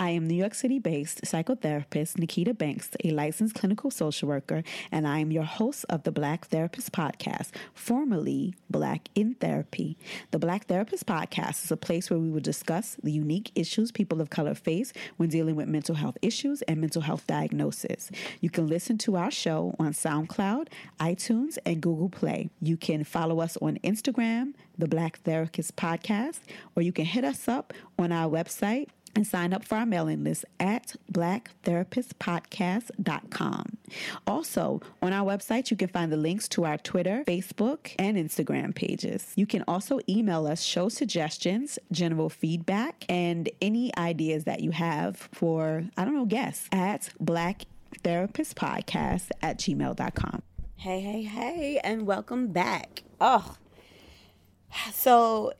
I am New York City based psychotherapist Nikita Banks, a licensed clinical social worker, and I am your host of the Black Therapist Podcast, formerly Black in Therapy. The Black Therapist Podcast is a place where we will discuss the unique issues people of color face when dealing with mental health issues and mental health diagnosis. You can listen to our show on SoundCloud, iTunes, and Google Play. You can follow us on Instagram, the Black Therapist Podcast, or you can hit us up on our website and sign up for our mailing list at blacktherapistpodcast.com. Also, on our website, you can find the links to our Twitter, Facebook, and Instagram pages. You can also email us show suggestions, general feedback, and any ideas that you have for, I don't know, guests at blacktherapistpodcast at gmail.com. Hey, hey, hey, and welcome back. Oh, so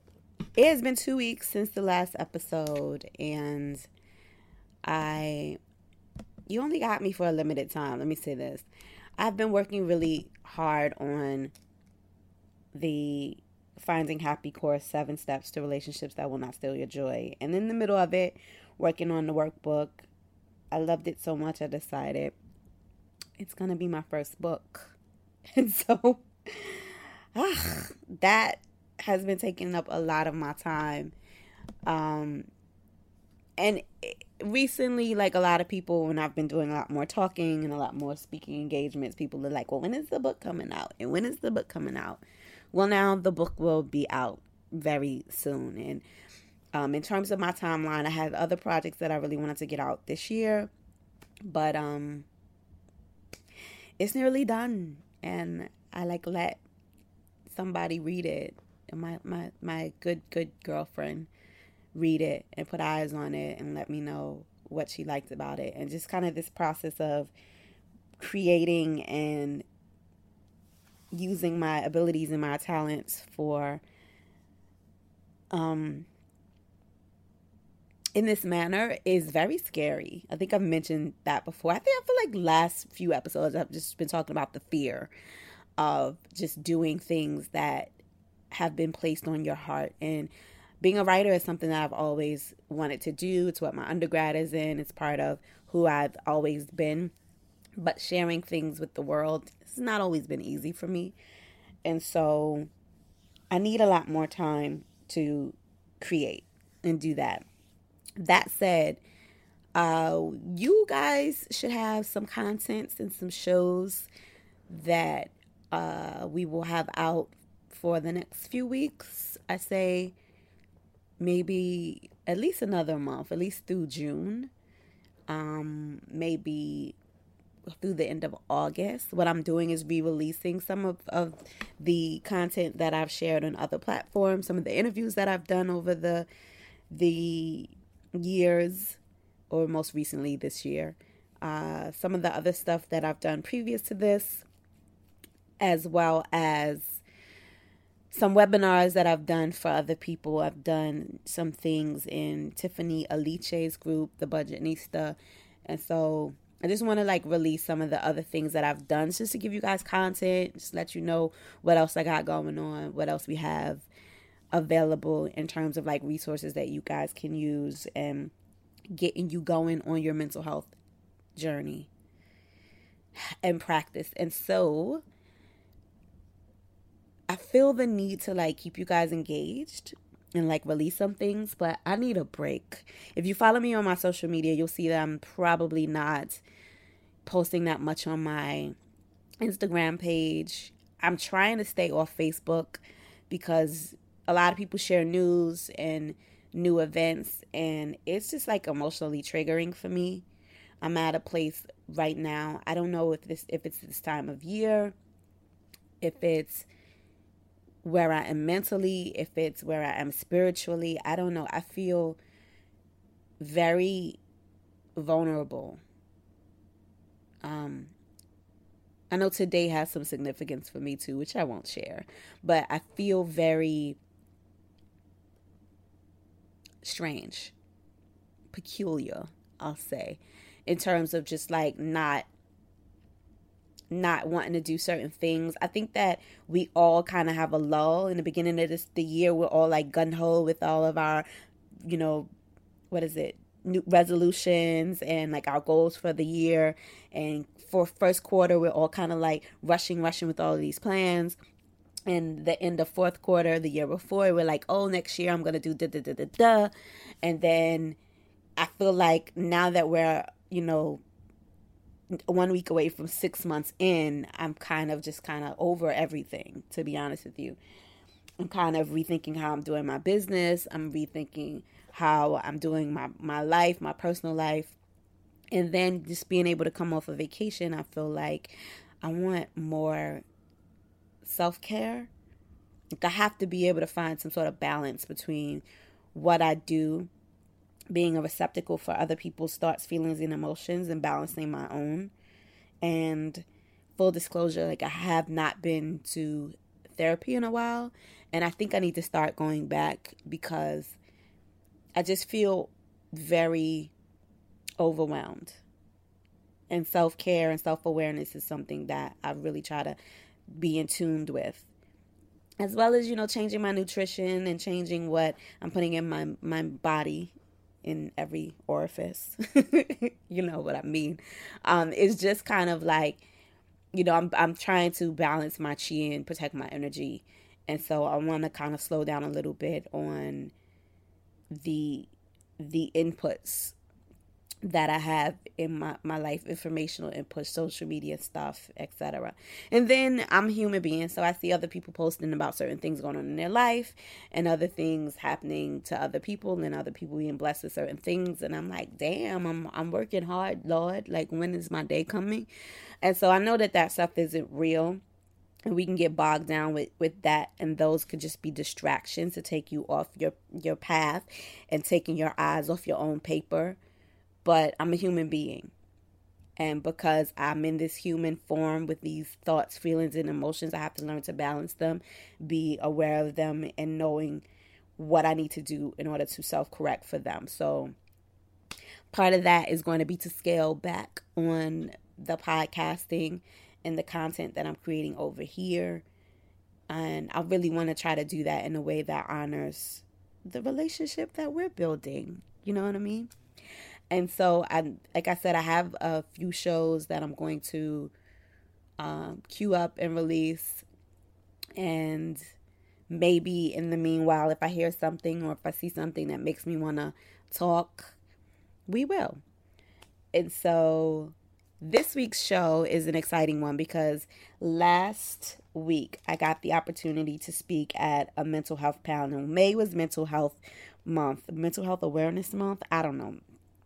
it has been two weeks since the last episode, and I. You only got me for a limited time. Let me say this. I've been working really hard on the Finding Happy course, Seven Steps to Relationships That Will Not Steal Your Joy. And in the middle of it, working on the workbook, I loved it so much, I decided it's going to be my first book. And so, ah, that has been taking up a lot of my time. Um, and recently, like a lot of people, when I've been doing a lot more talking and a lot more speaking engagements, people are like, well, when is the book coming out? And when is the book coming out? Well, now the book will be out very soon. And um, in terms of my timeline, I had other projects that I really wanted to get out this year, but um, it's nearly done. And I like let somebody read it my my my good good girlfriend read it and put eyes on it and let me know what she liked about it and just kind of this process of creating and using my abilities and my talents for um in this manner is very scary. I think I've mentioned that before. I think I feel like last few episodes I've just been talking about the fear of just doing things that have been placed on your heart. And being a writer is something that I've always wanted to do. It's what my undergrad is in, it's part of who I've always been. But sharing things with the world has not always been easy for me. And so I need a lot more time to create and do that. That said, uh, you guys should have some contents and some shows that uh, we will have out for the next few weeks. I say maybe at least another month, at least through June. Um, maybe through the end of August. What I'm doing is re releasing some of, of the content that I've shared on other platforms, some of the interviews that I've done over the the years or most recently this year. Uh, some of the other stuff that I've done previous to this, as well as some webinars that I've done for other people. I've done some things in Tiffany Aliche's group, the Budgetnista. And so I just want to like release some of the other things that I've done just to give you guys content, just let you know what else I got going on, what else we have available in terms of like resources that you guys can use and getting you going on your mental health journey and practice. And so I feel the need to like keep you guys engaged and like release some things, but I need a break. If you follow me on my social media, you'll see that I'm probably not posting that much on my Instagram page. I'm trying to stay off Facebook because a lot of people share news and new events and it's just like emotionally triggering for me. I'm at a place right now. I don't know if this if it's this time of year, if it's where I am mentally, if it's where I am spiritually. I don't know. I feel very vulnerable. Um, I know today has some significance for me too, which I won't share, but I feel very strange, peculiar, I'll say, in terms of just like not not wanting to do certain things. I think that we all kind of have a lull in the beginning of this the year. We're all like gun ho with all of our, you know, what is it? new resolutions and like our goals for the year. And for first quarter, we're all kind of like rushing, rushing with all of these plans. And the end of fourth quarter, the year before, we're like, oh, next year I'm gonna do da da da da da. And then I feel like now that we're, you know, one week away from six months in, I'm kind of just kind of over everything, to be honest with you. I'm kind of rethinking how I'm doing my business. I'm rethinking how I'm doing my, my life, my personal life. And then just being able to come off a vacation, I feel like I want more self care. Like I have to be able to find some sort of balance between what I do, being a receptacle for other people's thoughts, feelings, and emotions, and balancing my own. And full disclosure, like I have not been to therapy in a while, and I think I need to start going back because I just feel very overwhelmed. And self care and self awareness is something that I really try to be in tuned with. As well as, you know, changing my nutrition and changing what I'm putting in my, my body in every orifice. you know what I mean? Um, it's just kind of like, you know, I'm I'm trying to balance my chi and protect my energy. And so I want to kind of slow down a little bit on the the inputs that I have in my, my life, informational input, social media stuff, etc. And then I'm a human being, so I see other people posting about certain things going on in their life and other things happening to other people and other people being blessed with certain things. And I'm like, damn, I'm I'm working hard, Lord. Like when is my day coming? And so I know that that stuff isn't real and we can get bogged down with with that and those could just be distractions to take you off your your path and taking your eyes off your own paper but i'm a human being and because i'm in this human form with these thoughts feelings and emotions i have to learn to balance them be aware of them and knowing what i need to do in order to self correct for them so part of that is going to be to scale back on the podcasting and the content that I'm creating over here. And I really want to try to do that in a way that honors the relationship that we're building. You know what I mean? And so I like I said, I have a few shows that I'm going to um, queue up and release. And maybe in the meanwhile, if I hear something or if I see something that makes me want to talk, we will. And so this week's show is an exciting one because last week I got the opportunity to speak at a mental health panel. May was mental health month, mental health awareness month. I don't know.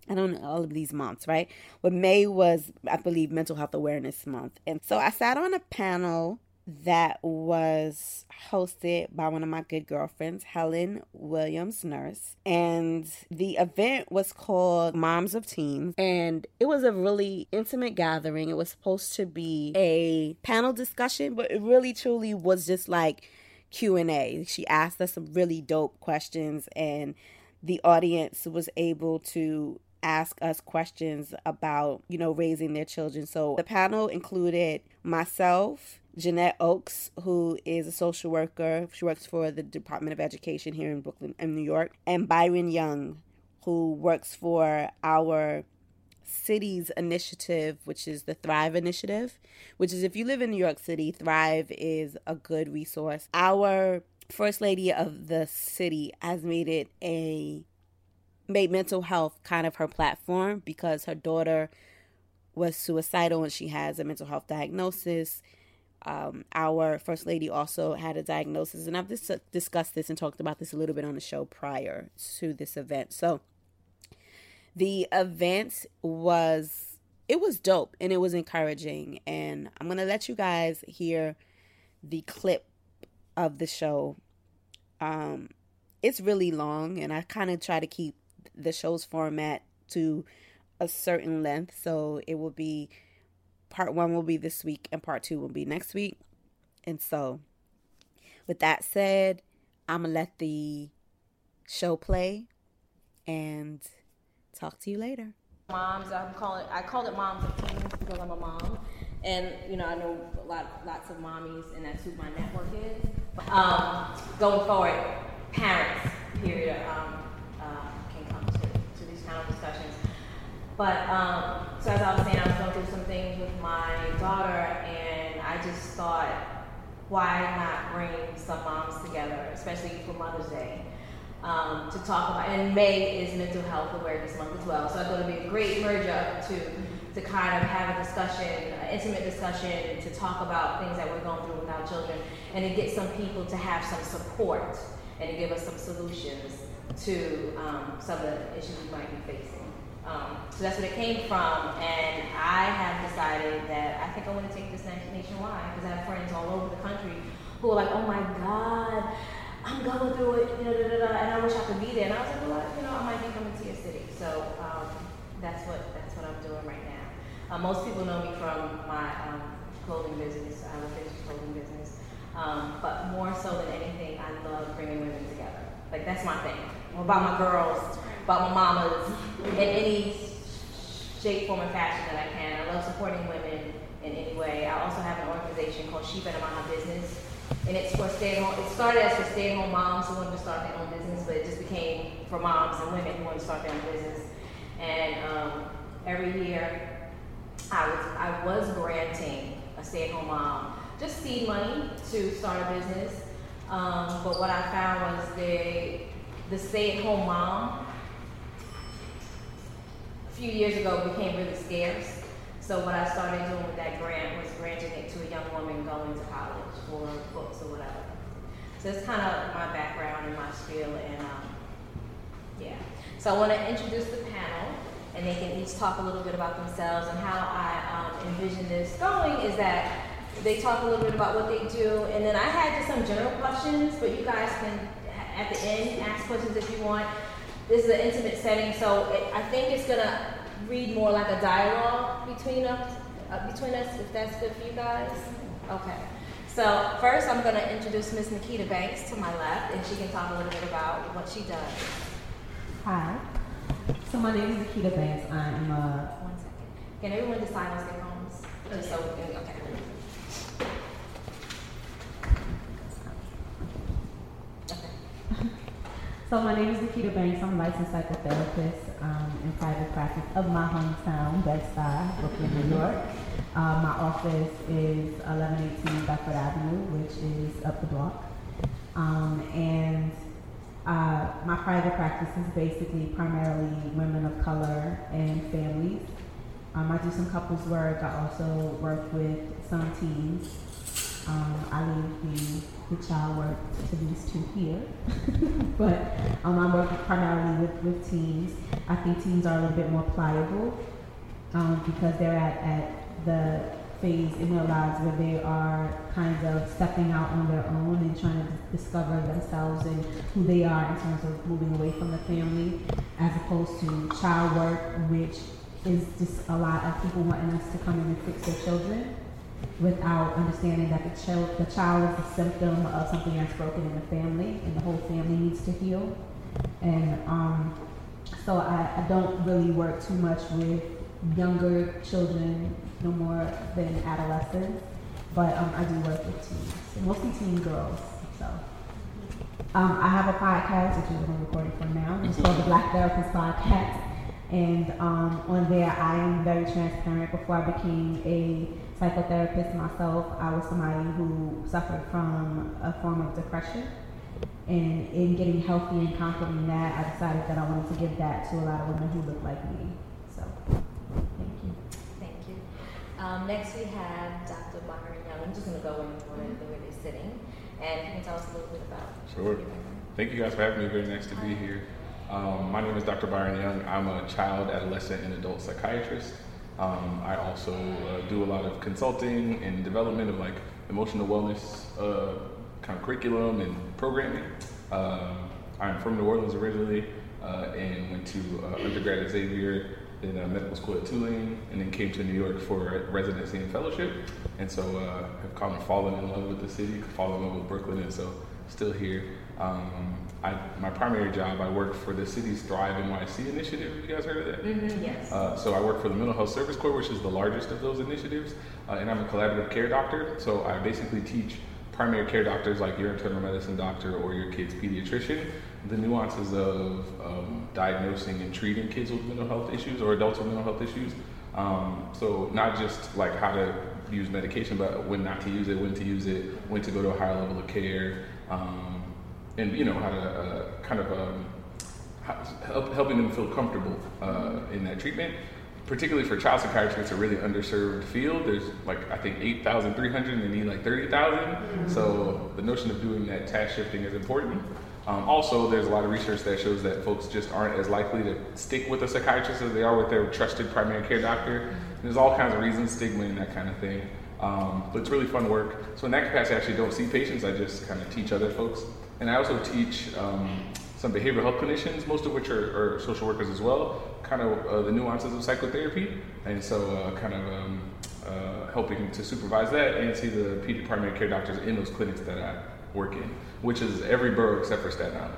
I don't know all of these months, right? But May was, I believe, mental health awareness month. And so I sat on a panel that was hosted by one of my good girlfriends, Helen Williams Nurse. And the event was called Moms of Teens. And it was a really intimate gathering. It was supposed to be a panel discussion, but it really truly was just like Q&A. She asked us some really dope questions and the audience was able to ask us questions about, you know, raising their children. So the panel included myself, Jeanette Oakes, who is a social worker. She works for the Department of Education here in Brooklyn, in New York, and Byron Young, who works for our city's initiative, which is the Thrive Initiative, which is if you live in New York City, Thrive is a good resource. Our first lady of the city has made it a made mental health kind of her platform because her daughter was suicidal and she has a mental health diagnosis um, our first lady also had a diagnosis, and I've dis- discussed this and talked about this a little bit on the show prior to this event. So the event was it was dope and it was encouraging, and I'm gonna let you guys hear the clip of the show. Um, it's really long, and I kind of try to keep the show's format to a certain length, so it will be part one will be this week and part two will be next week. And so, with that said, I'm going to let the show play and talk to you later. Moms, I'm calling. I call it moms of teens because I'm a mom, and you know I know a lot, lots of mommies, and that's who my network is. Um, going forward, parents, period, um, uh, can come to, to these kind of discussions But um, so as I was saying, I was going through some things with my daughter, and I just thought, why not bring some moms together, especially for Mother's Day, um, to talk about. And May is Mental Health Awareness Month as well, so I thought it'd be a great merge up to to kind of have a discussion, an intimate discussion, to talk about things that we're going through with our children, and to get some people to have some support and to give us some solutions to um, some of the issues we might be facing. Um, so that's what it came from, and I have decided that I think I want to take this nationwide because I have friends all over the country who are like, "Oh my God, I'm going through it," da, da, da, and I wish I could be there. And I was like, "Well, you know, I might be coming to your city." So um, that's what that's what I'm doing right now. Uh, most people know me from my um, clothing business. I have a vintage clothing business, um, but more so than anything, I love bringing women together. Like that's my thing. about my girls about my mamas in any shape, form, or fashion that I can. I love supporting women in any way. I also have an organization called She Better Her Business. And it's for stay at home, it started as for stay at home moms who wanted to start their own business, but it just became for moms and women who wanted to start their own business. And um, every year I was, I was granting a stay at home mom just seed money to start a business. Um, but what I found was the stay at home mom few years ago became really scarce. So what I started doing with that grant was granting it to a young woman going to college for books or whatever. So it's kind of my background and my spiel, and um, yeah. So I want to introduce the panel, and they can each talk a little bit about themselves and how I um, envision this going. Is that they talk a little bit about what they do, and then I had just some general questions, but you guys can at the end ask questions if you want this is an intimate setting, so it, I think it's gonna read more like a dialogue between us, uh, between us, if that's good for you guys. Okay. So first, I'm gonna introduce Miss Nikita Banks to my left, and she can talk a little bit about what she does. Hi. So my name is Nikita Banks. I am a. One second. Can everyone just silence their phones? Just so okay. So my name is Nikita Banks. I'm a licensed psychotherapist um, in private practice of my hometown, Bed-Stuy, Brooklyn, New York. Uh, my office is 1118 Bedford Avenue, which is up the block. Um, and uh, my private practice is basically primarily women of color and families. Um, I do some couples work. I also work with some teens. Um, I leave the the child work to these two here. but um, I work primarily with, with teens. I think teens are a little bit more pliable um, because they're at, at the phase in their lives where they are kind of stepping out on their own and trying to discover themselves and who they are in terms of moving away from the family as opposed to child work, which is just a lot of people wanting us to come in and fix their children without understanding that the child, the child is a symptom of something that's broken in the family, and the whole family needs to heal. And um, so I, I don't really work too much with younger children, no more than adolescents, but um, I do work with teens, mostly teen girls. So um, I have a podcast, which is what I'm recording for now. It's called the Black Therapist Podcast. And um, on there, I am very transparent. Before I became a psychotherapist myself, I was somebody who suffered from a form of depression. And in getting healthy and conquering that, I decided that I wanted to give that to a lot of women who look like me. So, thank you. Thank you. Um, next, we have Dr. Byron Young. I'm just going to go in order the way they're sitting. And you can tell us a little bit about Sure. Thank you guys for having me. Very nice to be here. Um, my name is Dr. Byron Young. I'm a child, adolescent, and adult psychiatrist. Um, I also uh, do a lot of consulting and development of like emotional wellness uh, kind of curriculum and programming. Um, I'm from New Orleans originally uh, and went to uh, undergrad at Xavier, then medical school at Tulane, and then came to New York for residency and fellowship. And so uh, have kind of fallen in love with the city, fallen in love with Brooklyn, and so still here. Um, I, my primary job, I work for the city's Thrive NYC initiative. You guys heard of that? Mm-hmm, yes. Uh, so I work for the Mental Health Service Corps, which is the largest of those initiatives, uh, and I'm a collaborative care doctor. So I basically teach primary care doctors, like your internal medicine doctor or your kid's pediatrician, the nuances of um, diagnosing and treating kids with mental health issues or adults with mental health issues. Um, so not just like how to use medication, but when not to use it, when to use it, when to go to a higher level of care, um, and you know how to uh, kind of um, help, helping them feel comfortable uh, in that treatment. Particularly for child psychiatry, it's a really underserved field. There's like I think 8,300 and they need like 30,000. Mm-hmm. So the notion of doing that task shifting is important. Um, also, there's a lot of research that shows that folks just aren't as likely to stick with a psychiatrist as they are with their trusted primary care doctor. There's all kinds of reasons, stigma and that kind of thing. Um, but it's really fun work. So in that capacity, I actually don't see patients. I just kind of teach other folks. And I also teach um, some behavioral health clinicians, most of which are, are social workers as well, kind of uh, the nuances of psychotherapy. And so uh, kind of um, uh, helping to supervise that and see the primary care doctors in those clinics that I work in, which is every borough except for Staten Island.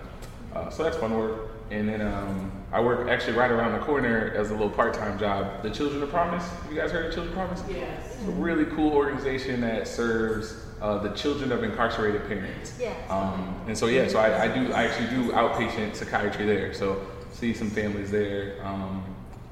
Uh, so that's fun work. And then um, I work actually right around the corner as a little part-time job. The Children of Promise. You guys heard of Children of Promise? Yes. It's a really cool organization that serves uh, the children of incarcerated parents. Yes. Um, and so yeah, so I, I, do I actually do outpatient psychiatry there. So see some families there um,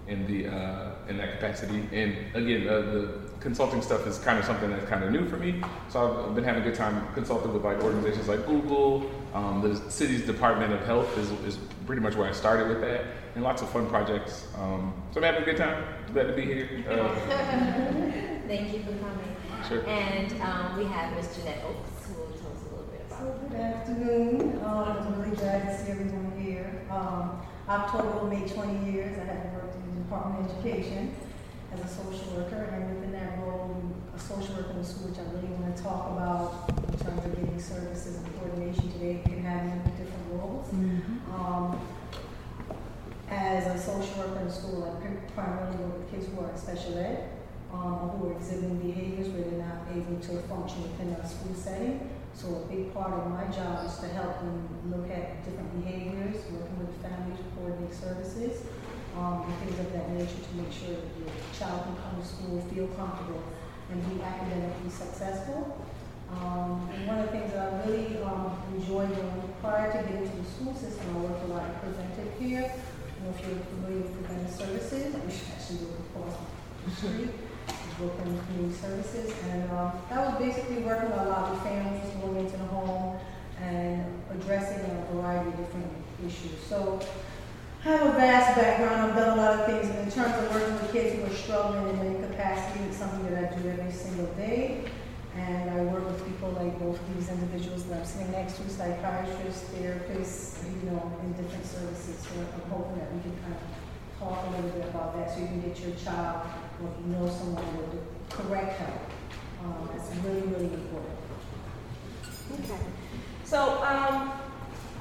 in the uh, in that capacity. And again, uh, the consulting stuff is kind of something that's kind of new for me. So I've been having a good time consulting with like organizations like Google. Um, the city's Department of Health is, is pretty much where I started with that, and lots of fun projects. Um, so I'm having a good time. Glad to be here. Uh, Thank you for coming. Sure. And um, we have Ms. Jeanette Oaks, who will tell us a little bit about. So good afternoon. Um, I'm really glad to see everyone here. Um, October will make 20 years. I have worked in the Department of Education as a social worker, and within that role, a social worker in the school, which I really want to talk about in terms of giving services and coordination today, can have many different roles. Mm-hmm. Um, as a social worker in the school, I primarily work with kids who are in special ed, um, who are exhibiting behaviors where they're not able to function within a school setting. So a big part of my job is to help them look at different behaviors, working with families, to coordinate services, um, and things of that nature to make sure that your child can come to school, feel comfortable, and be academically successful. Um, and one of the things that I really um, enjoy doing prior to getting to the school system, I work a lot in preventive care. Know if you're familiar with preventive services, I should actually do it across the street. Brooklyn Community Services, and uh, that was basically working with a lot of families going into the home and addressing a variety of different issues. So I have a vast background. I've done a lot of things and in terms of working with kids who are struggling in any capacity. It's something that I do every single day. And I work with people like both these individuals that I'm sitting next to, psychiatrists, therapists, you know, in different services. So I'm hoping that we can kind of talk a little bit about that so you can get your child, or if you know someone the correct help. Um, that's really, really important. Okay. So, um,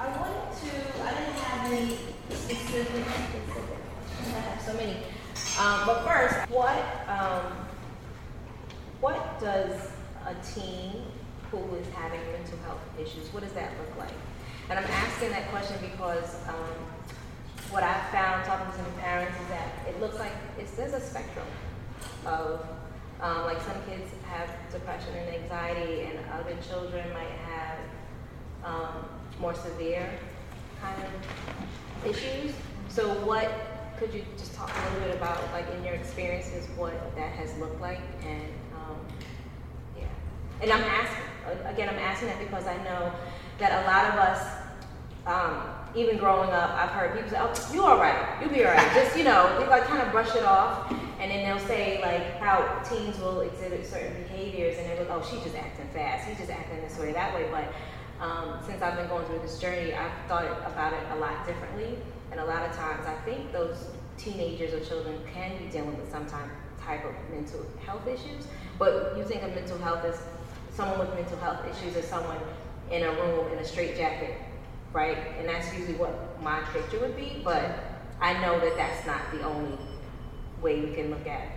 I wanted to, I didn't have any specific, specific, I have so many. Um, but first, what, um, what does a teen who is having mental health issues, what does that look like? And I'm asking that question because um, what I've found talking to some parents is that it looks like it's, there's a spectrum of, um, like some kids have depression and anxiety, and other children might have um, more severe kind of issues. So what could you just talk a little bit about, like in your experiences, what that has looked like, and um, yeah. And I'm asking again, I'm asking that because I know that a lot of us, um, even growing up, I've heard people say, "Oh, you all right? You'll be all right." Just you know, they like kind of brush it off, and then they'll say like how teens will exhibit certain behaviors, and they're like, "Oh, she's just acting fast. He's just acting this way, that way." But um, since I've been going through this journey, I've thought about it a lot differently. And a lot of times, I think those teenagers or children can be dealing with some type of mental health issues. But you think of mental health as someone with mental health issues as someone in a room in a straitjacket, right? And that's usually what my picture would be. But I know that that's not the only way we can look at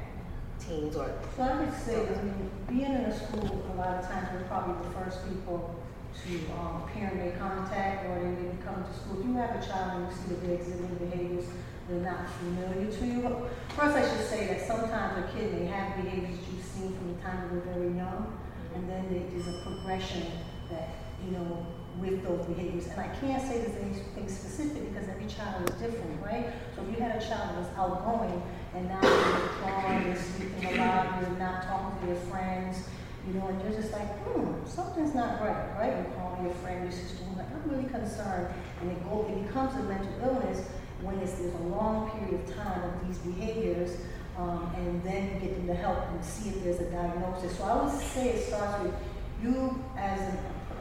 teens or. So I would say, I mean, being in a school, a lot of times we're probably the first people to um, parent make contact or they maybe come to school. If you have a child and you see that they're exhibiting behaviors that are not familiar to you, first I should say that sometimes a kid may have behaviors you've seen from the time they were very young, and then there's a progression that, you know, with those behaviors. And I can't say there's anything specific because every child is different, right? So if you had a child that was outgoing and now they're withdrawing, they're sleeping a lot, they're not talking to their friends, you know, and you're just like, hmm, something's not right, right? You're calling your friend, your sister, like, I'm really concerned. And it, go, it becomes a mental illness when it's, there's a long period of time of these behaviors, um, and then you get them to help and see if there's a diagnosis. So I would say it starts with you as an,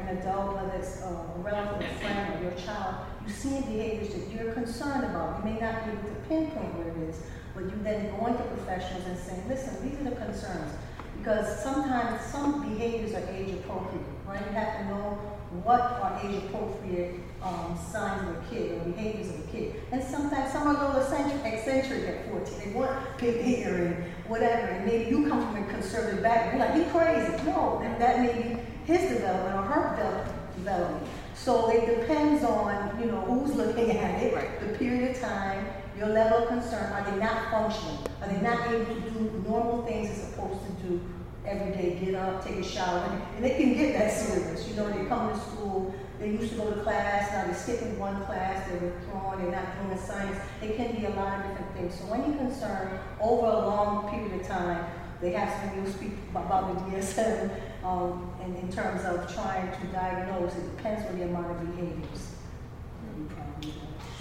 an adult, whether it's a relative, a friend, or your child, you see behaviors that you're concerned about. You may not be able to pinpoint where it is, but you then go into professionals and say, listen, these are the concerns because sometimes some behaviors are age appropriate, right? You have to know what are age appropriate um, signs of a kid or behaviors of a kid. And sometimes some are a little eccentric, eccentric at 14. They want big hair and whatever. And maybe you come from a conservative background. You're like, he's crazy. No, that, that may be his development or her development. So it depends on, you know, who's looking at it, right. the period of time, your level of concern. Are they not functioning? Are they not able to do normal things they're supposed to do every day? Get up, take a shower. And they can get that serious. You know, they come to school, they used to go to class, now they're skipping one class, they're withdrawing, they're not doing science. It can be a lot of different things. So any concern over a long period of time, they have something you'll speak about the DSM um, in, in terms of trying to diagnose. It depends on the amount of behaviors.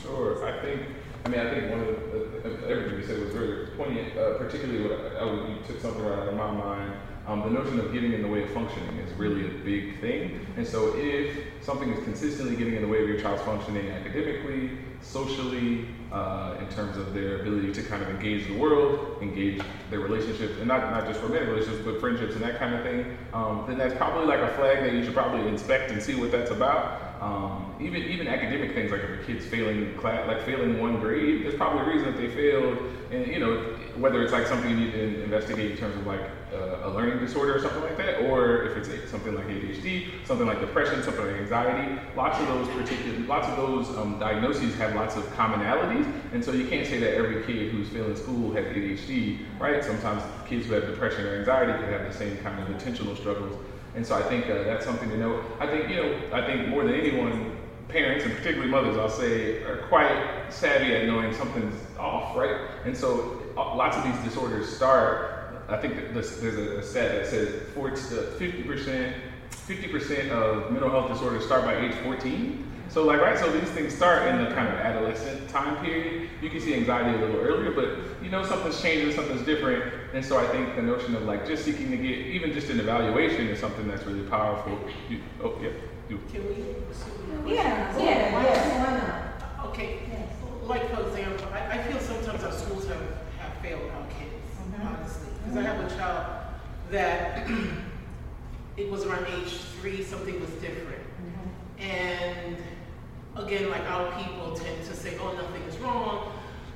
Sure. I think I mean, I think one of the, uh, everything you said was very poignant, uh, particularly what I, I, you took something right out of my mind. Um, the notion of getting in the way of functioning is really a big thing. And so if something is consistently getting in the way of your child's functioning academically, socially, uh, in terms of their ability to kind of engage the world, engage their relationships, and not, not just romantic relationships, but friendships and that kind of thing, um, then that's probably like a flag that you should probably inspect and see what that's about. Um, even even academic things like if a kid's failing class, like failing one grade, there's probably a reason that they failed, and you know whether it's like something you need to investigate in terms of like uh, a learning disorder or something like that, or if it's something like ADHD, something like depression, something like anxiety. Lots of those particular, lots of those um, diagnoses have lots of commonalities, and so you can't say that every kid who's failing school has ADHD, right? Sometimes kids who have depression or anxiety can have the same kind of intentional struggles. And so I think uh, that's something to know. I think, you know, I think more than anyone, parents and particularly mothers, I'll say, are quite savvy at knowing something's off, right? And so lots of these disorders start, I think there's a stat that says 40 uh, 50%, 50% of mental health disorders start by age 14. So like right, so these things start in the kind of adolescent time period. You can see anxiety a little earlier, but you know something's changing, something's different, and so I think the notion of like just seeking to get even just an evaluation is something that's really powerful. You, oh yeah, you. Can we? Yeah, yeah, yeah. Why not? Okay. Yes. Like for example, I, I feel sometimes our schools have, have failed our kids, mm-hmm. honestly, because mm-hmm. I have a child that it was around age three, something was different, mm-hmm. and again, like our people tend to say, oh, nothing is wrong.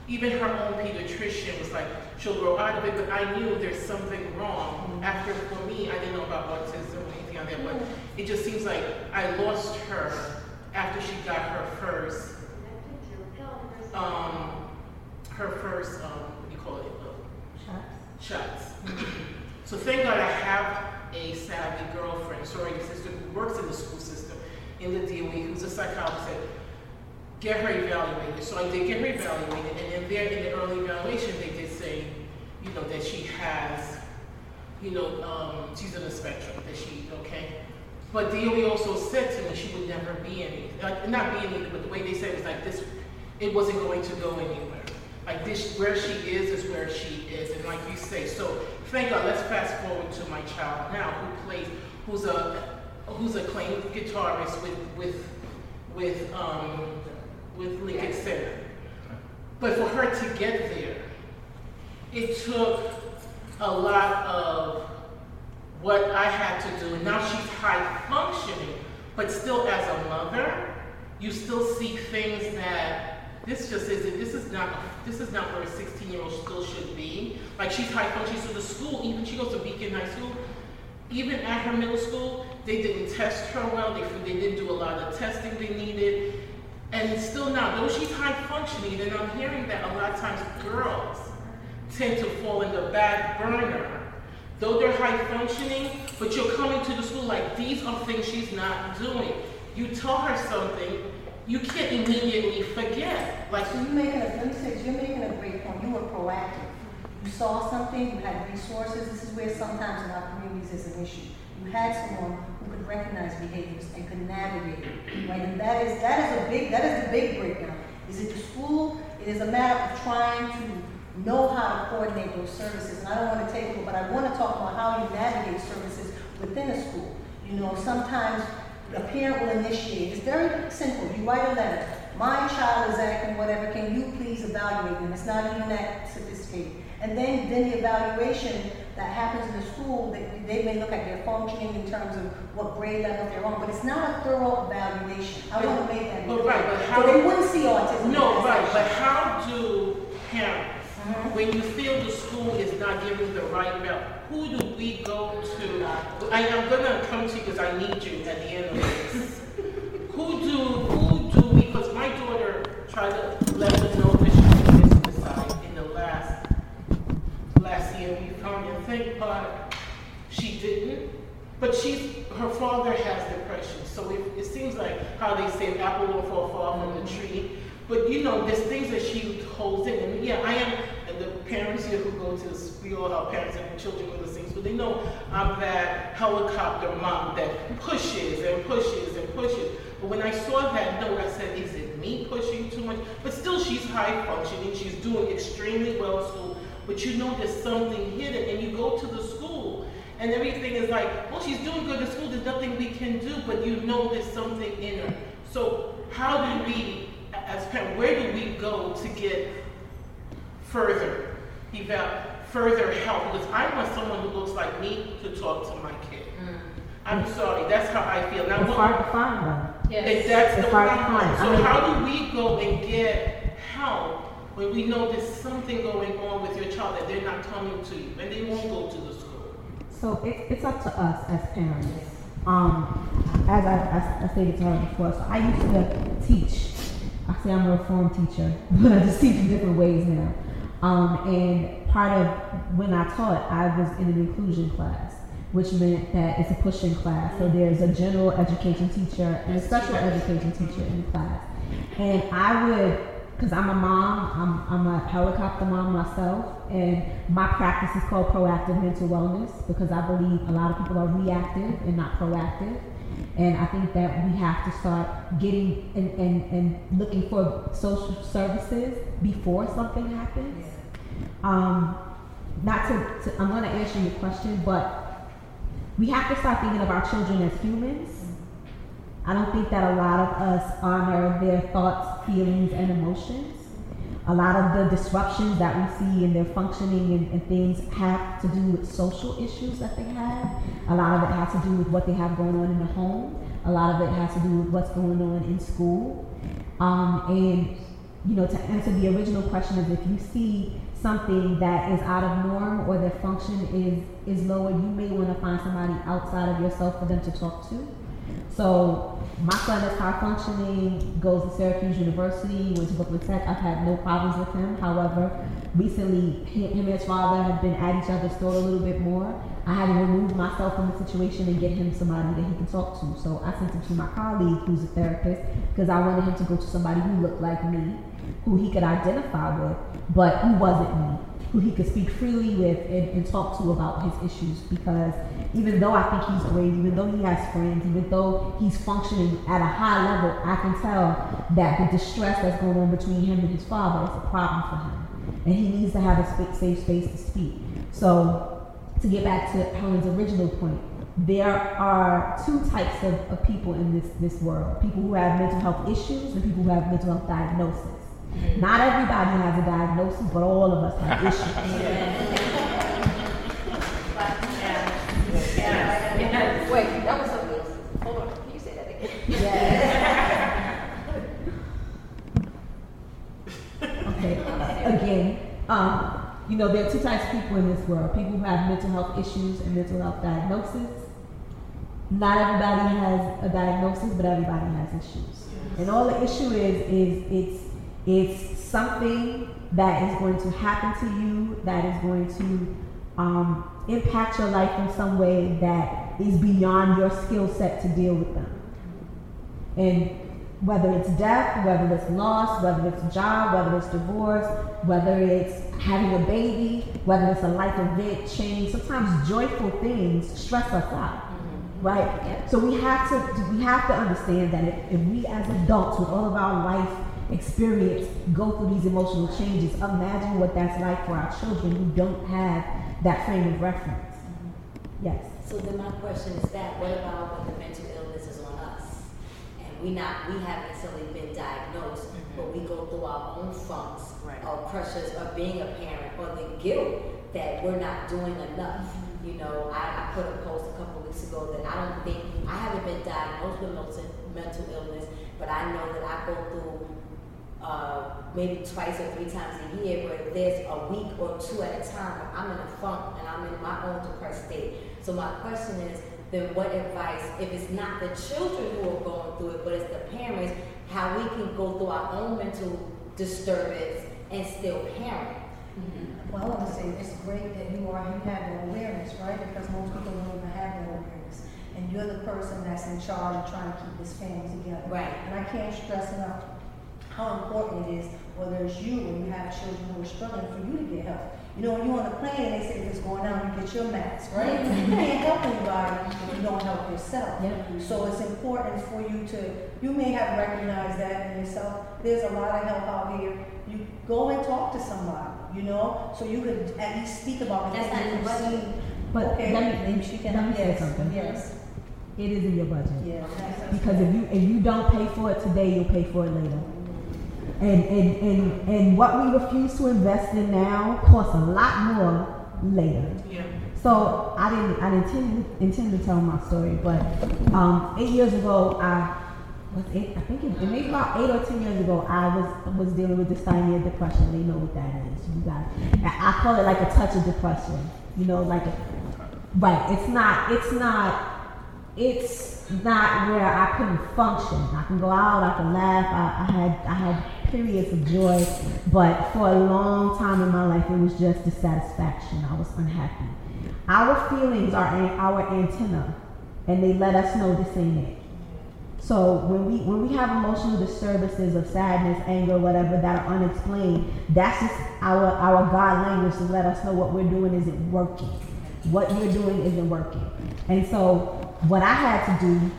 Even her own pediatrician was like, she'll grow out of it, but I knew there's something wrong. Mm-hmm. After, for me, I didn't know about autism or anything like that, but it just seems like I lost her after she got her first, um, her first, um, what do you call it? So thank God I have a savvy girlfriend, sorry, sister who works in the school system in the DOE who's a psychologist get her evaluated. So I did get her evaluated, and then there in the early evaluation, they did say, you know, that she has, you know, um, she's in the spectrum, that she, okay. But DOE also said to me she would never be any, like, not be anything, but the way they said it was like this, it wasn't going to go anywhere. Like this, where she is is where she is, and like you say, so thank God, let's fast forward to my child now who plays, who's a who's a acclaimed guitarist with with with um, with Lincoln Center. But for her to get there, it took a lot of what I had to do. Now she's high functioning, but still as a mother, you still see things that this just isn't, this is not, this is not where a 16 year old still should be. Like she's high functioning, so the school, even she goes to Beacon High School, even at her middle school, they didn't test her well. They, they didn't do a lot of testing they needed. And still now, though she's high functioning, and I'm hearing that a lot of times girls tend to fall in the back burner. Though they're high functioning, but you're coming to the school like these are things she's not doing. you tell her something, you can't immediately forget. Like, So you're making a, let me say, you're making a great point. You were proactive. You saw something, you had resources. This is where sometimes in our communities is an issue. You had someone who could recognize behaviors and could navigate it, right? And that is, that is a big, that is the big breakdown. Is it the school? It is a matter of trying to know how to coordinate those services. And I don't want to take over, but I want to talk about how you navigate services within a school. You know, sometimes a parent will initiate. It's very simple. You write a letter. My child is acting whatever. Can you please evaluate them? It's not even that sophisticated. And then, then the evaluation that happens in the school, they, they may look at their functioning in terms of what grade level they're on, but it's not a thorough evaluation. I want to make that But right, but how- So they wouldn't see autism. no, right, but how do parents, Mhm. when you feel the school is not giving the right help, who do we go to? I, I'm gonna come to you because I need you at the end of this. who do, who do we, because my daughter tried to let us know that she was suicide in the last, last year. We found it, thank God she didn't. But she's, her father has depression, so it, it seems like how they say an apple will fall far from the tree. But you know, there's things that she holds in, and yeah, I am, the parents here who go to we all have parents and children with those things, but they know I'm that helicopter mom that pushes and pushes and pushes. But when I saw that note, I said, is it me pushing too much? But still, she's high functioning, she's doing extremely well at school, but you know there's something hidden, and you go to the school, and everything is like, well, she's doing good at school, there's nothing we can do, but you know there's something in her. So how do we, as parents, where do we go to get further, eval, further help? Because I want someone who looks like me to talk to my kid. I'm sorry, that's how I feel. Now, It's hard to find them. if that's the It's hard to problem. find. I So mean- how do we go and get help when we know there's something going on with your child that they're not coming to you and they won't go to the school? So it, it's up to us as parents. Um, as I, I, I stated to her before, so I used to teach. I say I'm a reform teacher, but I just teach in different ways now. Um, and part of when I taught, I was in an inclusion class, which meant that it's a pushing class. So there's a general education teacher and a special education teacher in the class. And I would because I'm a mom, I'm, I'm a helicopter mom myself, and my practice is called proactive mental wellness because I believe a lot of people are reactive and not proactive. And I think that we have to start getting and, and, and looking for social services before something happens. Um, not to, to I'm going to answer your question, but we have to start thinking of our children as humans. I don't think that a lot of us honor their thoughts, feelings, and emotions. A lot of the disruptions that we see in their functioning and, and things have to do with social issues that they have. A lot of it has to do with what they have going on in the home. A lot of it has to do with what's going on in school. Um, and, you know, to answer the original question is if you see something that is out of norm or their function is, is lower, you may want to find somebody outside of yourself for them to talk to. So my son is high functioning, goes to Syracuse University, went to Brooklyn Tech. I've had no problems with him. However, recently him and his father have been at each other's throat a little bit more. I had to remove myself from the situation and get him somebody that he can talk to. So I sent him to my colleague who's a therapist because I wanted him to go to somebody who looked like me, who he could identify with, but who wasn't me who he could speak freely with and, and, talk to about his issues because even though I think he's great, even though he has friends, even though he's functioning at a high level, I can tell that the distress that's going on between him and his father is a problem for him. And he needs to have a safe space to speak. So, to get back to Helen's original point, there are two types of, of people in this, this world people who have mental health issues and people who have mental health diagnoses. Mm-hmm. Not everybody has a diagnosis, but all of us have issues. Wait, that was something else. Hold on, can you say that again? Yeah. okay. Again, um, you know, there are two types of people in this world: people who have mental health issues and mental health diagnoses. Not everybody has a diagnosis, but everybody has issues. And all the issue is is it's it's something that is going to happen to you that is going to um, impact your life in some way that is beyond your skill set to deal with them. And whether it's death, whether it's loss, whether it's a job, whether it's divorce, whether it's having a baby, whether it's a life event, change, sometimes joyful things stress us out. Right? So we have to we have to understand that if, if we as adults with all of our life experience go through these emotional changes, imagine what that's like for our children who don't have that frame of reference. Yes. So then my question is that, what about when the mental illness is on us? And we not, we haven't necessarily been diagnosed, mm-hmm. but we go through our own funks Right. or pressures of being a parent or the guilt that we're not doing enough. Mm-hmm. You know, I, I put a post a couple weeks ago that I don't think, I haven't been diagnosed with mental, mental illness, but I know that I go through uh, maybe twice or three times a year where there's a week or two at a time where I'm in a funk and I'm in my own depressed state. So my question is, then what advice, if it's not the children who are going through it, but it's the parents, how we can go through our own mental disturbance and still parent? Well, I want to say it's great that you are, you have that awareness, right? Because most people don't even have that awareness. And you're the person that's in charge of trying to keep this family together. Right. And I can't stress enough how important it is, whether it's you or you have children who are struggling, for you to get help. You know, when you're on the plane and they say if it's going down, you get your mask, right? You can't help anybody if you don't help yourself. Yeah. So it's important for you to, you may have recognized that in yourself. There's a lot of help out here. You go and talk to somebody, you know, so you could at least speak about the That's things not in the you've budget. seen. But Okay, let me, then she can, let me say something. Yes, It is in your budget. yeah. Because if you if you don't pay for it today, you'll pay for it later. And and, and and what we refuse to invest in now costs a lot more later. Yeah. So I didn't I didn't intend, intend to tell my story, but um, eight years ago I was eight, I think it, maybe about eight or ten years ago I was was dealing with dysthymia depression. They know what that is. You guys, I call it like a touch of depression. You know, like a, right. It's not. It's not. It's not where I couldn't function. I can go out. I can laugh. I, I had I had periods of joy, but for a long time in my life it was just dissatisfaction. I was unhappy. Our feelings are our antenna, and they let us know this ain't it. So when we when we have emotional disturbances of sadness, anger, whatever that are unexplained, that's just our our God language to let us know what we're doing isn't working. What you're doing isn't working. And so what I had to do,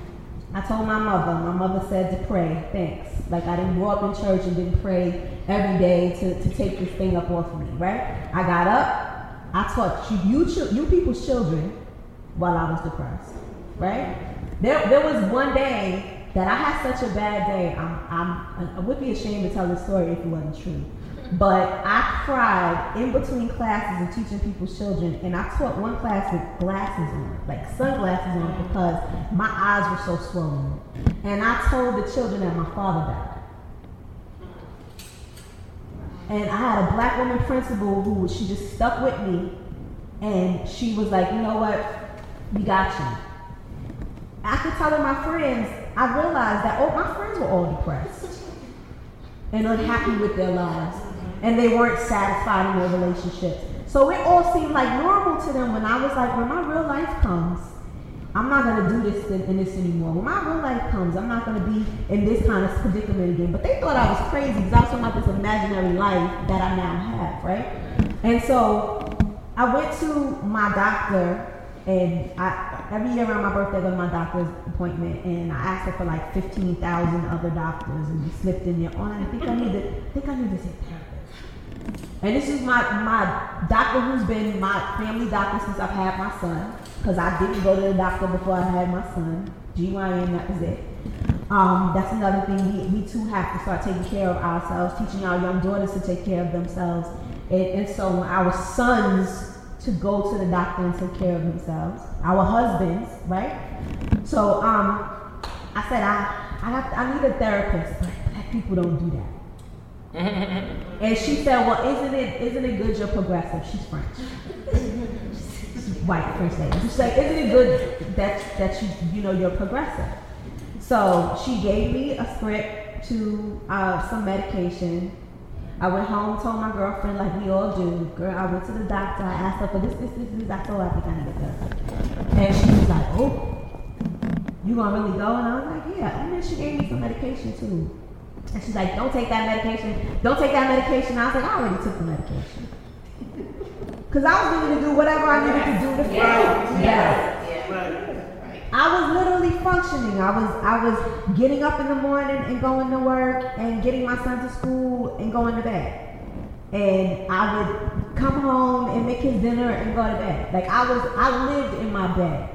I told my mother. My mother said to pray. Thanks. Like I didn't grow up in church and didn't pray every day to, to take this thing up off me. Right? I got up. I taught you you, you people's children while I was depressed. Right? There, there was one day that I had such a bad day. I'm, I'm, uh, I would be ashamed to tell this story if it wasn't true. But I cried in between classes and teaching people's children, and I taught one class with glasses on, like sunglasses on, because my eyes were so swollen. And I told the children that my father died. And I had a black woman principal who she just stuck with me, and she was like, you know what, we got you. After telling my friends, I realized that oh, my friends were all depressed and unhappy with their lives, and they weren't satisfied in their relationships. So it all seemed like normal to them when I was like, when my real life comes, I'm not gonna do this in, in this anymore. When my real life comes, I'm not gonna be in this kind of predicament again. But they thought I was crazy because I was talking about this imaginary life that I now have, right? And so I went to my doctor, and I every year around my birthday I go to my doctor's appointment, and I asked her for like fifteen thousand other doctors, and we slipped in there. Oh, I think I need to, I think I need to therapist. And this is my my doctor who's been my family doctor since I've had my son, because I didn't go to the doctor before I had my son. GYN, that was it. Um, that's another thing. We, we too have to start taking care of ourselves, teaching our young daughters to take care of themselves. And, and so our sons to go to the doctor and take care of themselves. Our husbands, right? So um, I said I I have I need a therapist, but black people don't do that. And she said, "Well, isn't it isn't it good you're progressive?" She's French. She's white French lady. She's like, "Isn't it good that that you you know you're progressive?" So she gave me a script to uh, some medication. I went home, told my girlfriend, like we all do. Girl, I went to the doctor. I asked her for this, this, this, this. I told her I think I need a therapist. And she was like, "Oh, you gonna really go? And I was like, yeah. And then she gave me some medication too. And she's like, don't take that medication. Don't take that medication. I was like, I already took the medication. Because I was willing to do whatever I needed to do to feel. Right. Yes. Right. I was literally functioning. I was I was getting up in the morning and going to work and getting my son to school and going to bed. And I would come home and make his dinner and go to bed. Like I was I lived in my bed.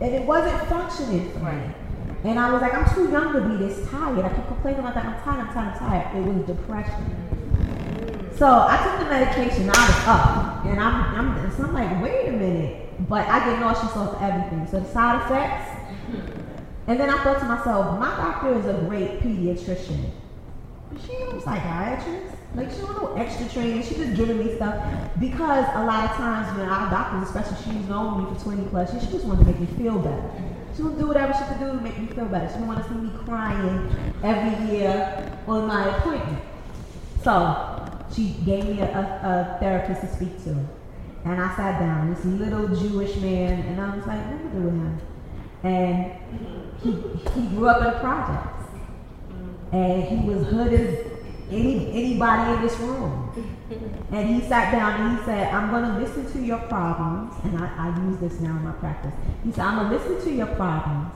And it wasn't functioning for me. And I was like, I'm too young to be this tired. I keep complaining about that. I'm tired, I'm tired, I'm tired. It was depression. So I took the medication, I was up. And I'm, I'm, so I'm like, wait a minute. But I get nauseous off everything. So the side effects. And then I thought to myself, my doctor is a great pediatrician. But she ain't no psychiatrist. Like she don't know extra training. She just giving me stuff because a lot of times when our doctors, especially she's known me for 20 plus years, she just wanted to make me feel better. She would do whatever she could do to make me feel better. She didn't want to see me crying every year on my appointment. So she gave me a, a, a therapist to speak to. And I sat down, this little Jewish man, and I was like, what am I doing him? And he, he grew up in the projects. And he was hood as any, anybody in this room. And he sat down and he said, I'm going to listen to your problems. And I, I use this now in my practice. He said, I'm going to listen to your problems.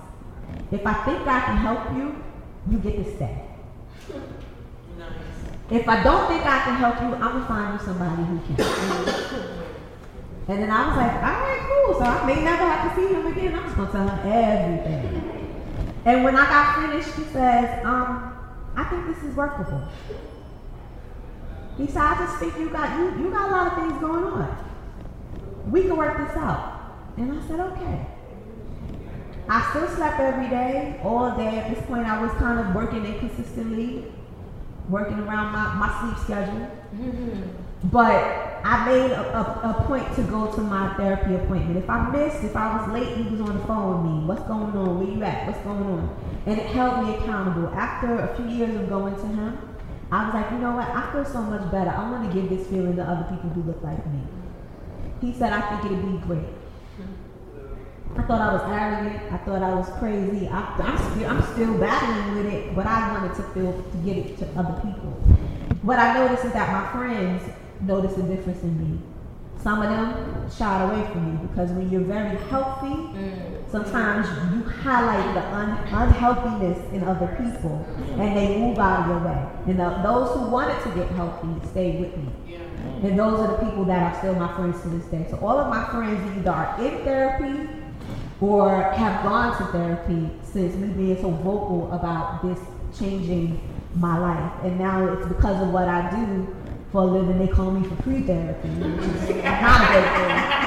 If I think I can help you, you get to stay. Nice. If I don't think I can help you, I'm going to find you somebody who can. and then I was like, all right, cool. So I may never have to see him again. I'm just going to tell him everything. And when I got finished, he says, um, I think this is workable. He said, I just think you got you, you got a lot of things going on. We can work this out. And I said, okay. I still slept every day, all day. At this point, I was kind of working inconsistently, working around my, my sleep schedule. Mm-hmm. But I made a, a, a point to go to my therapy appointment. If I missed, if I was late, he was on the phone with me. What's going on? Where you at? What's going on? And it held me accountable. After a few years of going to him, I was like, you know what? I feel so much better. I want to give this feeling to other people who look like me. He said, I think it'd be great. I thought I was arrogant. I thought I was crazy. I, I'm, still, I'm still battling with it, but I wanted to feel to get it to other people. What I noticed is that my friends noticed a difference in me. Some of them shied away from me because when you're very healthy, mm. sometimes you highlight the un- unhealthiness in other people and they move out of your way. And the, those who wanted to get healthy stayed with me. Yeah. And those are the people that are still my friends to this day. So all of my friends either are in therapy or have gone to therapy since me being so vocal about this changing my life. And now it's because of what I do for a living. They call me for free therapy, which is not a good thing.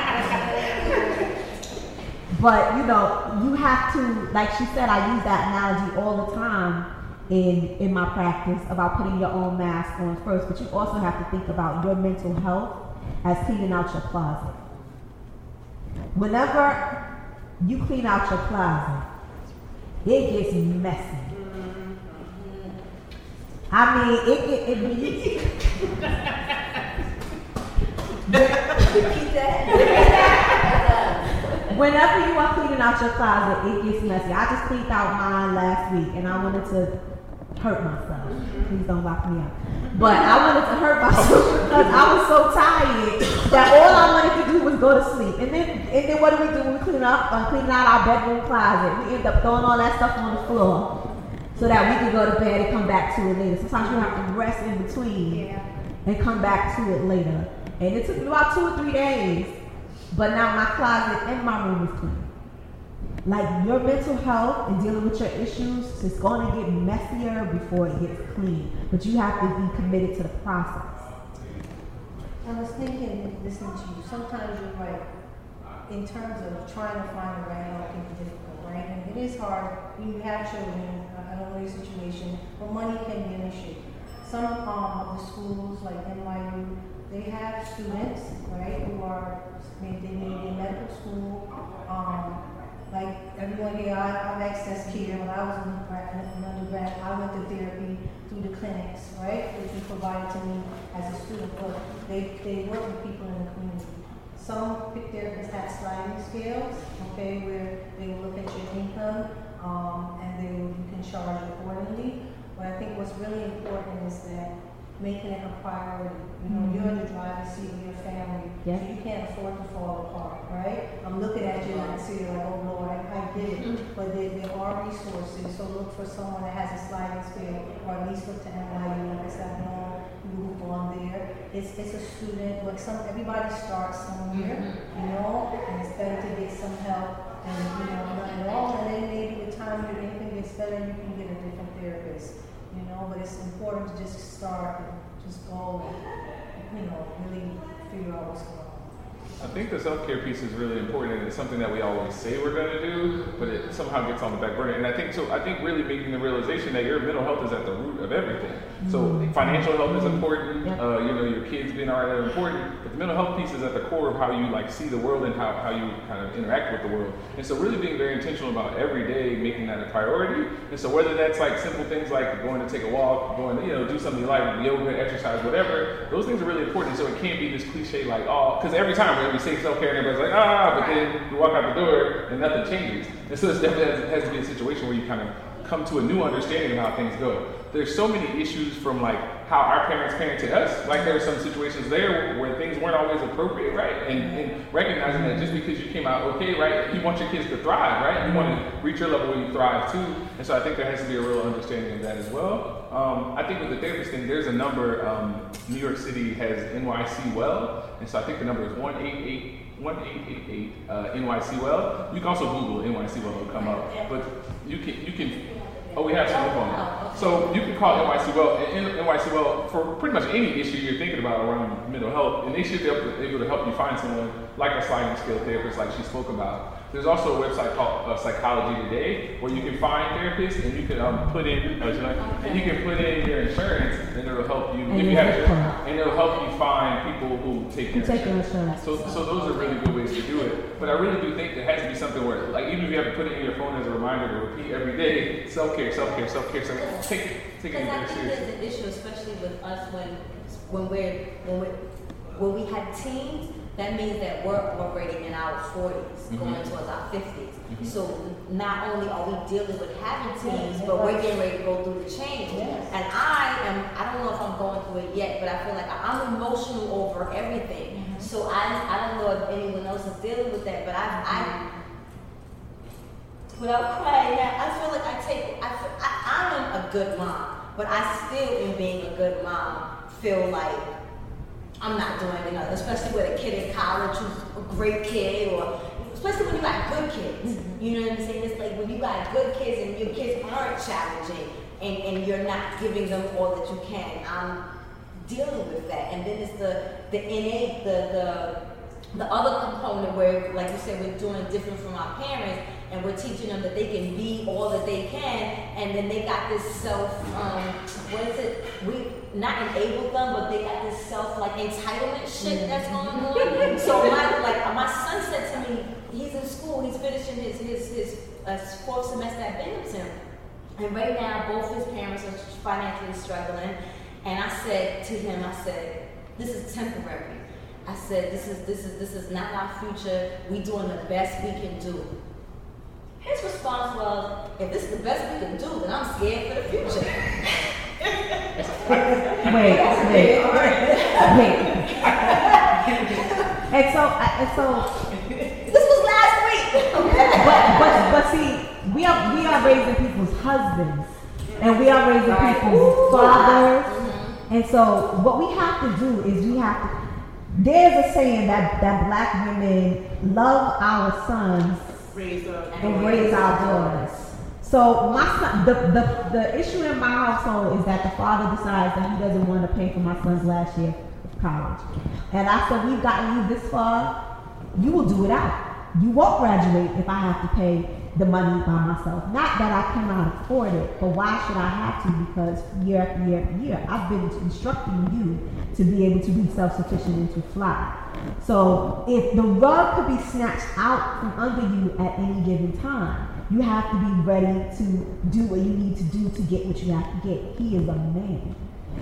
But you know, you have to, like she said, I use that analogy all the time in in my practice about putting your own mask on first. But you also have to think about your mental health as cleaning out your closet. Whenever you clean out your closet, it gets messy. I mean, it it, it be Whenever you are cleaning out your closet, it gets messy. I just cleaned out mine last week and I wanted to hurt myself. Please don't lock me out. But I wanted to hurt myself because I was so tired that all I wanted to do was go to sleep. And then and then what do we do? When we clean up uh, cleaning out our bedroom closet. We end up throwing all that stuff on the floor so that we can go to bed and come back to it later. Sometimes you have to rest in between and come back to it later. And it took me about two or three days but now my closet and my room is clean. Like your mental health and dealing with your issues is going to get messier before it gets clean. But you have to be committed to the process. I was thinking, listening to you, sometimes you're right, in terms of trying to find a way out be difficult, right? And it is hard, you have children, I I don't know your situation, but money can be an issue. Some um, of the schools, like NYU, they have students, right, who are, maybe they may be in medical school, um, like everyone here, I, I've accessed care, when I was in, in undergrad, I went to therapy through the clinics, right, which was provided to me as a student, but they, they work with people in the community. Some pick therapists have sliding scales, okay, where they will look at your income, um, and then you can charge accordingly. But I think what's really important is that making it a priority. You know, you're in the driver's seat of your family, Yeah. so you can't afford to fall apart, right? I'm looking at you and I see you like, oh Lord, I, I get it. But there, there are resources, so look for someone that has a sliding scale, or at least look to NYU, like I said, no, you have gone there. It's, it's a student, like some, everybody starts somewhere, mm-hmm. you know, and it's better to get some help and, you know, nothing wrong. And then maybe with time, your income gets better, you can get a different therapist, you know, but it's important to just start and just go and, you know, really figure out what's going on. I think the self care piece is really important, and it's something that we always say we're going to do, but it somehow gets on the back burner. And I think so. I think really making the realization that your mental health is at the root of everything. So financial health is important. Yep. Uh, you know, your kids being alright are important, but the mental health piece is at the core of how you like see the world and how, how you kind of interact with the world. And so really being very intentional about every day making that a priority. And so whether that's like simple things like going to take a walk, going to you know do something you like, yoga, exercise, whatever. Those things are really important. So it can't be this cliche like oh, because every time when we say self care, and everybody's like ah, but then you walk out the door and nothing changes. And so it's definitely has, has to be a situation where you kind of come to a new understanding of how things go. There's so many issues from like how our parents parented us. Like there are some situations there where, where things weren't always appropriate, right? And, and recognizing that just because you came out okay, right, you want your kids to thrive, right? You want to reach your level where you thrive too. And so I think there has to be a real understanding of that as well. Um, I think with the therapist thing, there's a number. Um, New York City has NYC Well, and so I think the number is one eight eight. 1888 uh, NYC Well. You can also Google NYC Well, it'll come up. But you can, you can, oh, we have some on it. Oh, so you can call NYC Well, and NYC Well for pretty much any issue you're thinking about around mental health, and they should be able to, able to help you find someone like a sliding scale therapist, like she spoke about. There's also a website called uh, Psychology Today where you can find therapists and you can um, put in, uh, you and you can put in your insurance, and it'll help you. And if you have, zip and it'll help you find people who take You your take your insurance. insurance. So, so those are really good ways to do it. But I really do think there has to be something where, like, even if you have to put it in your phone as a reminder to repeat every day, self care, self care, self care, self care. Take, take it Because I very think seriously. there's an issue, especially with us when, when we're, when we when we had teens, that means that we're already in our 40s, Mhm. going towards our 50s. Mhm. So not only are we dealing with having teens, but we're getting ready to go through the change. Yes. And I am, I don't know if I'm going through it yet, but I feel like I'm emotional over everything. So I, I don't know if anyone else is dealing with that, but I, I without crying, I feel like I take, I, feel, I, I am a good mom, but I still, in being a good mom, feel like I'm not doing enough, especially with a kid in college who's a great kid, or especially when you got good kids. Mm-hmm. You know what I'm saying? It's like when you got good kids and your kids aren't challenging, and, and you're not giving them all that you can. I'm dealing with that, and then it's the the innate, the the the other component where, like you said, we're doing different from our parents, and we're teaching them that they can be all that they can, and then they got this self, um, what is it? We not enable them, but they got this self like entitlement shit that's going on. so my like my son said to me, he's in school, he's finishing his his his uh, fourth semester at Binghamton, and right now both his parents are financially struggling, and I said to him, I said, this is temporary. I said, this is this is this is not our future. We doing the best we can do. His response was, if this is the best we can do, then I'm scared for the future. Wait, wait, wait. And so, I- and so, this was last week. but, but, but see, we are, we are raising people's husbands, and we are raising people's fathers. Mm-hmm. And so, what we have to do is we have to. There's a saying that that black women love our sons Raise up. and raise our daughters. So my son, the, the, the issue in my household is that the father decides that he doesn't want to pay for my son's last year of college. And I said, we've gotten you this far, you will do it out. You won't graduate if I have to pay the money by myself. Not that I cannot afford it, but why should I have to? Because year after year after year, I've been instructing you to be able to be self-sufficient and to fly. So if the rug could be snatched out from under you at any given time, you have to be ready to do what you need to do to get what you have to get. He is a man.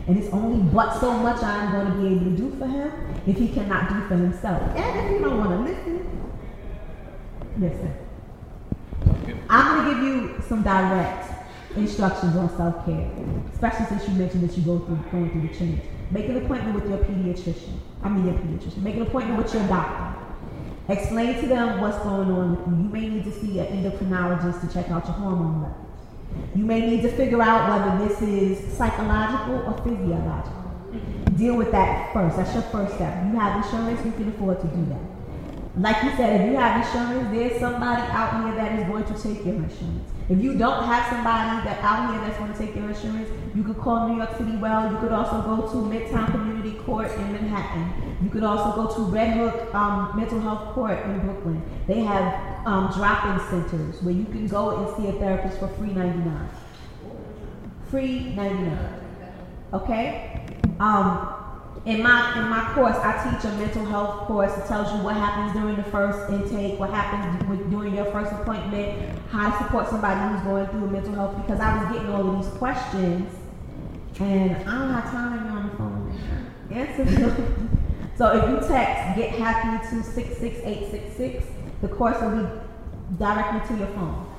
And it's only but so much I'm going to be able to do for him if he cannot do for himself. And if you don't want to listen, listen. I'm going to give you some direct instructions on self care, especially since you mentioned that you go through going through the change. Make an appointment with your pediatrician. I mean your pediatrician. Make an appointment with your doctor. Explain to them what's going on with you. You may need to see an endocrinologist to check out your hormone levels. You may need to figure out whether this is psychological or physiological. Deal with that first. That's your first step. You have insurance, you can afford to do that. Like you said, if you have insurance, there's somebody out here that is going to take your insurance. If you don't have somebody that out here that's going to take your insurance, you could call New York City Well. You could also go to Midtown Community Court in Manhattan. You could also go to Red Hook um, Mental Health Court in Brooklyn. They have um, drop-in centers where you can go and see a therapist for free 99. Free 99. Okay? Um, in my in my course, I teach a mental health course. It tells you what happens during the first intake, what happens with, during your first appointment, how to support somebody who's going through mental health. Because I was getting all of these questions, and I don't have time on the phone. Answer them. so if you text "Get Happy" to six six eight six six, the course will be directly to your phone.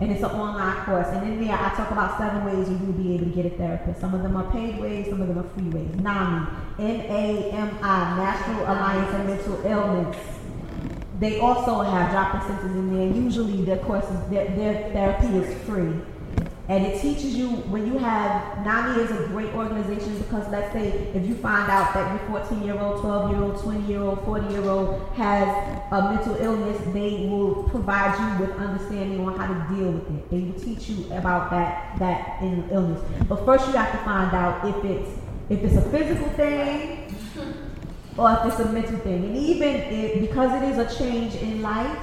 And it's an online course. And in there, I talk about seven ways you will be able to get a therapist. Some of them are paid ways, some of them are free ways. NAMI, N-A-M-I, National Alliance of Mental Illness. They also have drop-in centers in there. Usually, their courses, their, their therapy is free. And it teaches you when you have NAMI is a great organization because let's say if you find out that your 14 year old, 12 year old, 20 year old, 40 year old has a mental illness, they will provide you with understanding on how to deal with it. They will teach you about that that illness. But first you have to find out if it's if it's a physical thing or if it's a mental thing. And even if, because it is a change in life,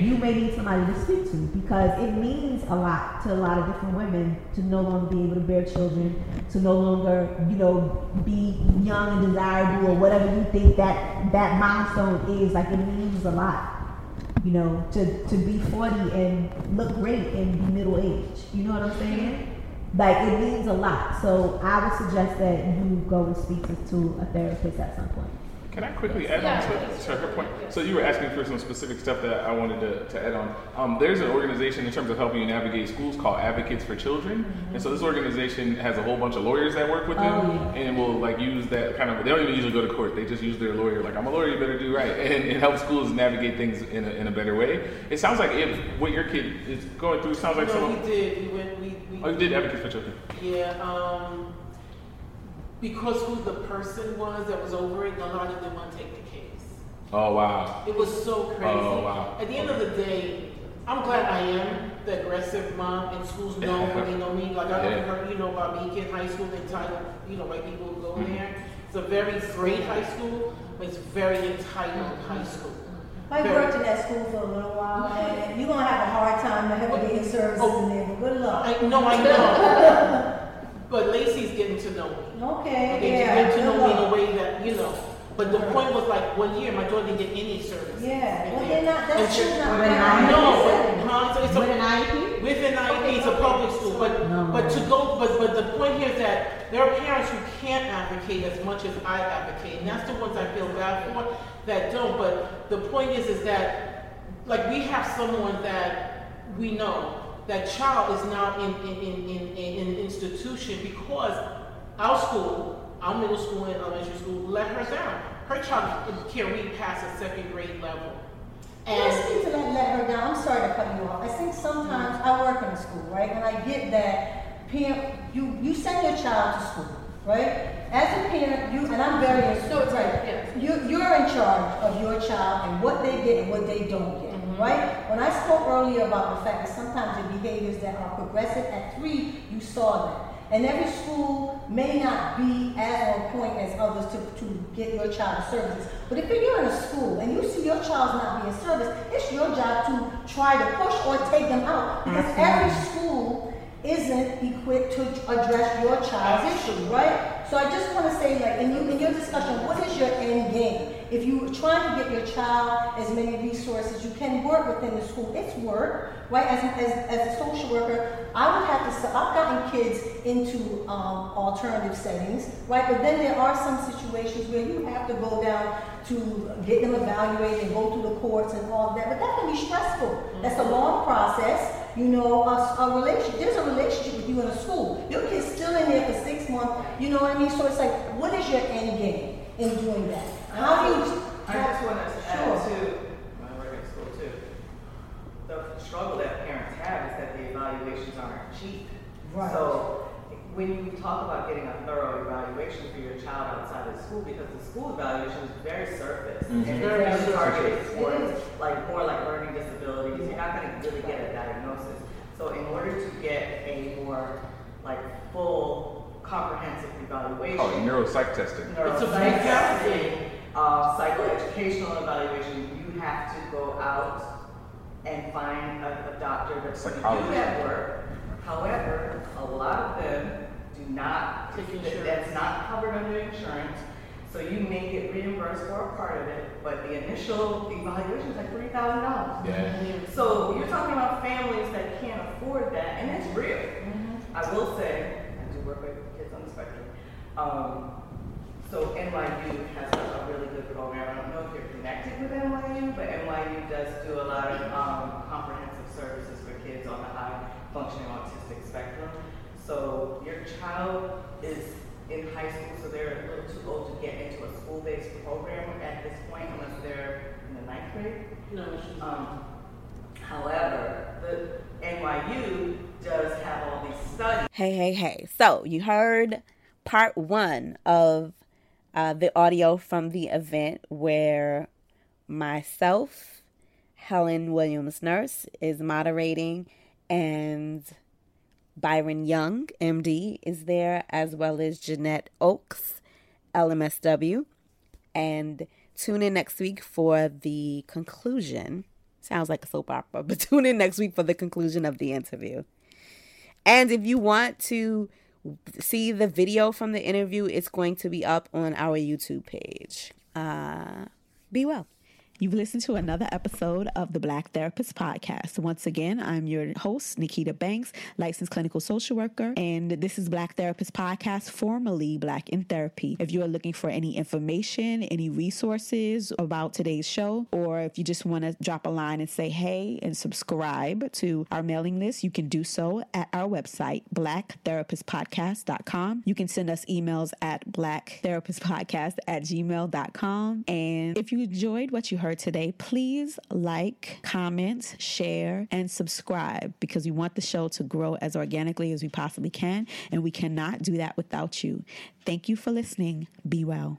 you may need somebody to speak to because it means a lot to a lot of different women to no longer be able to bear children, to no longer, you know, be young and desirable or whatever you think that that milestone is. Like it means a lot. You know, to, to be 40 and look great and be middle aged. You know what I'm saying? Like it means a lot. So I would suggest that you go and speak to, to a therapist at some point. Can I quickly add on to, to, her point? So you were asking for some specific stuff that I wanted to, to add on. Um, there's an organization in terms of helping you navigate schools called Advocates for Children, mm-hmm. and so this organization has a whole bunch of lawyers that work with them, yeah. and will like use that kind of. They don't even usually go to court; they just use their lawyer. Like I'm a lawyer, you better do right, and, it helps schools navigate things in a, in a better way. It sounds like if what your kid is going through sounds like no, someone. we did. We went. We, we, oh, you did Advocates for Children. Yeah. Um, because who the person was that was over it, a lot of them want to take the case. Oh wow. It was so crazy. Oh wow. At the end of the day, I'm glad I am the aggressive mom, and schools know when they know me. Like I don't yeah. you know, about Beacon High School, entitled, you know, white people go mm-hmm. there. It's a very great high school, but it's very entitled high school. I worked in that school for a little while, and you're gonna have a hard time navigating services oh, in there. But good luck. I, no, I know. but Lacey's getting to know me. Okay, okay yeah. Getting to know me in a way that you know. But the point was like one year, my daughter didn't get any service. Yeah, well, they're not, that's true. Not with an IEP? No, but, huh? So it's with an IEP? With an IEP, it's a public school. But, no. but to go, but, but the point here is that there are parents who can't advocate as much as I advocate. And that's the ones I feel bad for that don't. But the point is, is that, like, we have someone that we know, that child is now in, in, in, in, in an institution because our school, our middle school and elementary school let her down. Her child can read past a second grade level. And yes, need to let, let her down. I'm sorry to cut you off. I think sometimes mm-hmm. I work in a school, right? And I get that parent, you, you send your child to school, right? As a parent, you and I'm very no, it's right. You, you're in charge of your child and what they get and what they don't get, mm-hmm. right? When I spoke earlier about the fact that sometimes the behaviors that are progressive at three, you saw that. And every school may not be as on point as others to, to get your child services. But if you're in a school and you see your child's not being serviced, it's your job to try to push or take them out. Because mm-hmm. every school isn't equipped to address your child's issue, right? So I just want to say, like, in, you, in your discussion, what is your end game? If you're trying to get your child as many resources, you can work within the school. It's work, right? As, as, as a social worker, I would have to, I've gotten kids into um, alternative settings, right? But then there are some situations where you have to go down to get them evaluated and go through the courts and all that. But that can be stressful. That's a long process. You know, a, a relationship, there's a relationship with you in a school. Your kid's still in there for six months. You know what I mean? So it's like, what is your end game in doing that? How do you? I just want to add Sure. to, my work at school too. The struggle that parents have is that the evaluations aren't cheap. Right. So when you talk about getting a thorough evaluation for your child outside of school, because the school evaluation is very surface. Mhm. And Very it's surface. targeted towards like more like learning disabilities. You're not gonna really get a diagnosis. So in order to get a more like full comprehensive evaluation. Oh, neuropsych testing. It's a big neuropsych gap. testing, uh, psychoeducational evaluation, you have to go out and find a, a doctor that's going to do that work. However, a lot of them do not, Take that- insurance. that's not covered under insurance. So you may get reimbursed for a part of it, but the initial evaluation is like three thousand dollars. Yeah. So you're talking about families that can't afford that, and it's real. I will say, I do work with kids on the spectrum. Um, so NYU has a, a really good program. I don't know if you're connected with NYU, but NYU does do a lot of um, comprehensive services for kids on the high functioning autistic spectrum. So your child is in high school, so they're a little too old to get into a school-based program at this point, unless they're in the ninth grade. No, she's Um, however, the NYU does have all these studies. Hey, hey, hey. So you heard part one of uh, the audio from the event where myself, Helen Williams Nurse, is moderating, and Byron Young, MD, is there, as well as Jeanette Oaks, LMSW. And tune in next week for the conclusion. Sounds like a soap opera, but tune in next week for the conclusion of the interview. And if you want to see the video from the interview, it's going to be up on our YouTube page. Uh, be well. You've listened to another episode of the Black Therapist Podcast. Once again, I'm your host, Nikita Banks, licensed clinical social worker, and this is Black Therapist Podcast, formerly Black in Therapy. If you are looking for any information, any resources about today's show, or if you just want to drop a line and say hey and subscribe to our mailing list, you can do so at our website, blacktherapistpodcast.com. You can send us emails at blacktherapistpodcast at gmail.com. And if you enjoyed what you heard today, please like, comment, share, and subscribe because we want the show to grow as organically as we possibly can. And we cannot do that without you. Thank you for listening. Be well.